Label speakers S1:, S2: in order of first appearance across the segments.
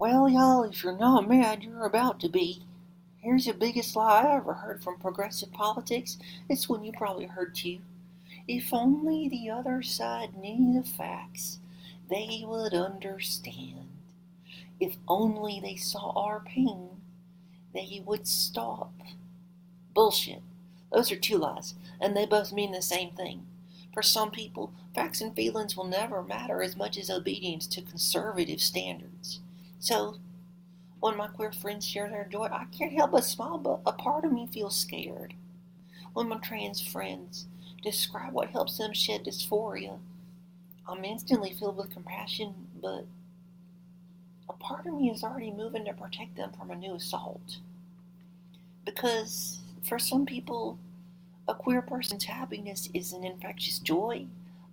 S1: Well, y'all, if you're not mad, you're about to be. Here's the biggest lie I ever heard from progressive politics. It's one you probably heard too. If only the other side knew the facts, they would understand. If only they saw our pain, they would stop. Bullshit. Those are two lies, and they both mean the same thing. For some people, facts and feelings will never matter as much as obedience to conservative standards. So, when my queer friends share their joy, I can't help but smile, but a part of me feels scared. When my trans friends describe what helps them shed dysphoria, I'm instantly filled with compassion, but a part of me is already moving to protect them from a new assault. Because for some people, a queer person's happiness is an infectious joy,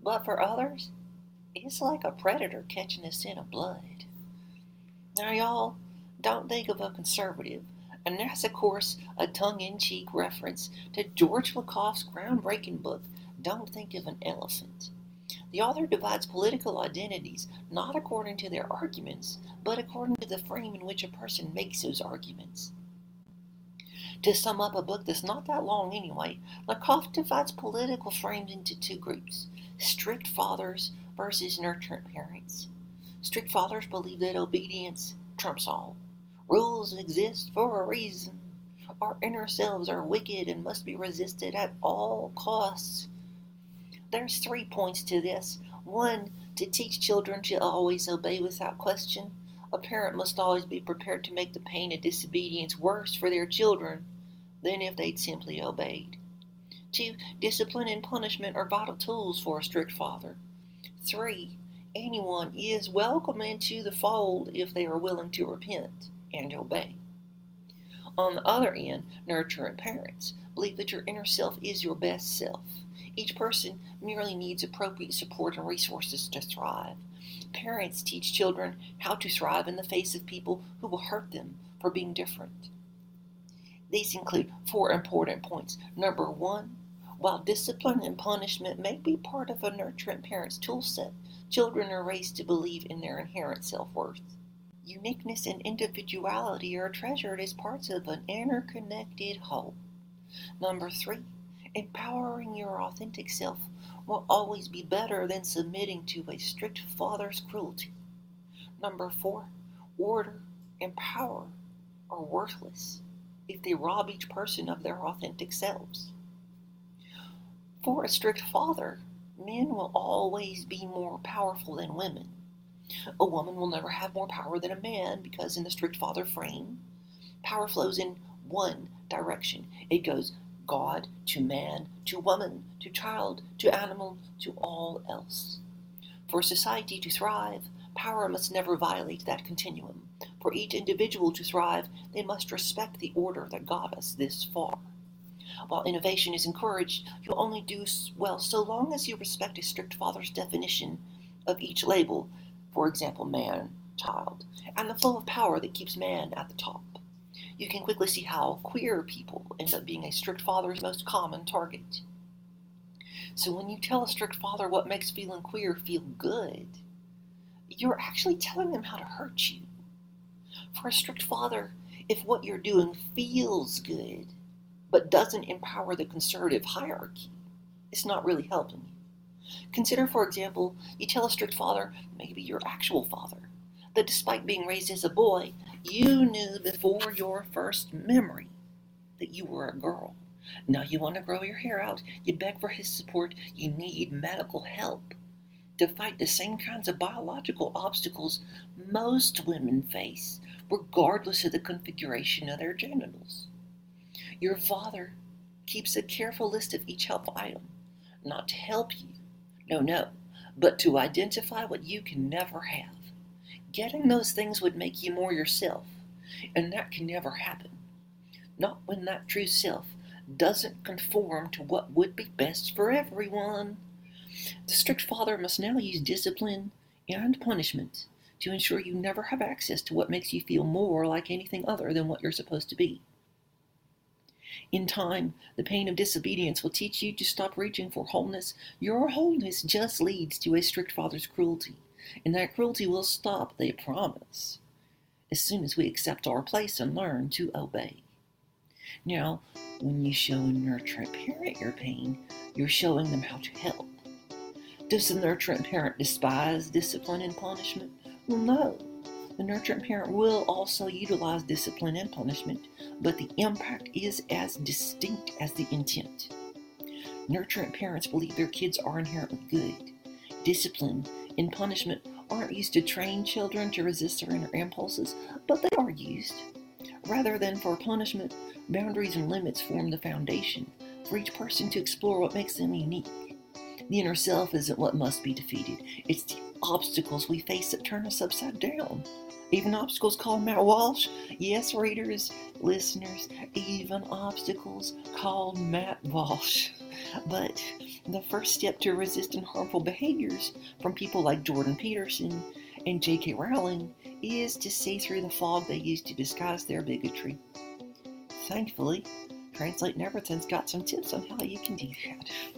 S1: but for others, it's like a predator catching a scent of blood. Now, y'all, don't think of a conservative, and that's, of course, a tongue in cheek reference to George Lakoff's groundbreaking book, Don't Think of an Elephant. The author divides political identities not according to their arguments, but according to the frame in which a person makes those arguments. To sum up a book that's not that long anyway, Lakoff divides political frames into two groups strict fathers versus nurturant parents. Strict fathers believe that obedience trumps all. Rules exist for a reason. Our inner selves are wicked and must be resisted at all costs. There's three points to this. One, to teach children to always obey without question. A parent must always be prepared to make the pain of disobedience worse for their children than if they'd simply obeyed. Two, discipline and punishment are vital tools for a strict father. Three, anyone is welcome into the fold if they are willing to repent and obey. On the other end, nurturing parents believe that your inner self is your best self. Each person merely needs appropriate support and resources to thrive. Parents teach children how to thrive in the face of people who will hurt them for being different. These include four important points. Number one, while discipline and punishment may be part of a nurturing parent's toolset, children are raised to believe in their inherent self worth. Uniqueness and individuality are treasured as parts of an interconnected whole. Number three, empowering your authentic self will always be better than submitting to a strict father's cruelty. Number four, order and power are worthless if they rob each person of their authentic selves. For a strict father, men will always be more powerful than women. A woman will never have more power than a man because, in the strict father frame, power flows in one direction. It goes God to man to woman to child to animal to all else. For society to thrive, power must never violate that continuum. For each individual to thrive, they must respect the order that got us this far. While innovation is encouraged, you'll only do well so long as you respect a strict father's definition of each label, for example, man, child, and the flow of power that keeps man at the top. You can quickly see how queer people end up being a strict father's most common target. So when you tell a strict father what makes feeling queer feel good, you're actually telling them how to hurt you. For a strict father, if what you're doing feels good, but doesn't empower the conservative hierarchy, it's not really helping you. Consider, for example, you tell a strict father, maybe your actual father, that despite being raised as a boy, you knew before your first memory that you were a girl. Now you want to grow your hair out, you beg for his support, you need medical help to fight the same kinds of biological obstacles most women face, regardless of the configuration of their genitals. Your father keeps a careful list of each helpful item, not to help you, no, no, but to identify what you can never have. Getting those things would make you more yourself, and that can never happen. Not when that true self doesn't conform to what would be best for everyone. The strict father must now use discipline and punishment to ensure you never have access to what makes you feel more like anything other than what you're supposed to be. In time, the pain of disobedience will teach you to stop reaching for wholeness. Your wholeness just leads to a strict father's cruelty, and that cruelty will stop, they promise, as soon as we accept our place and learn to obey. Now, when you show a nurturant parent your pain, you're showing them how to help. Does the nurturant parent despise discipline and punishment? Well, no. The nurturing parent will also utilize discipline and punishment, but the impact is as distinct as the intent. Nurturing parents believe their kids are inherently good. Discipline and punishment aren't used to train children to resist their inner impulses, but they are used. Rather than for punishment, boundaries and limits form the foundation for each person to explore what makes them unique. The inner self isn't what must be defeated, it's the obstacles we face that turn us upside down. Even obstacles called Matt Walsh. Yes, readers, listeners, even obstacles called Matt Walsh. But the first step to resisting harmful behaviors from people like Jordan Peterson and J.K. Rowling is to see through the fog they use to disguise their bigotry. Thankfully, Translate Neverton's got some tips on how you can do that.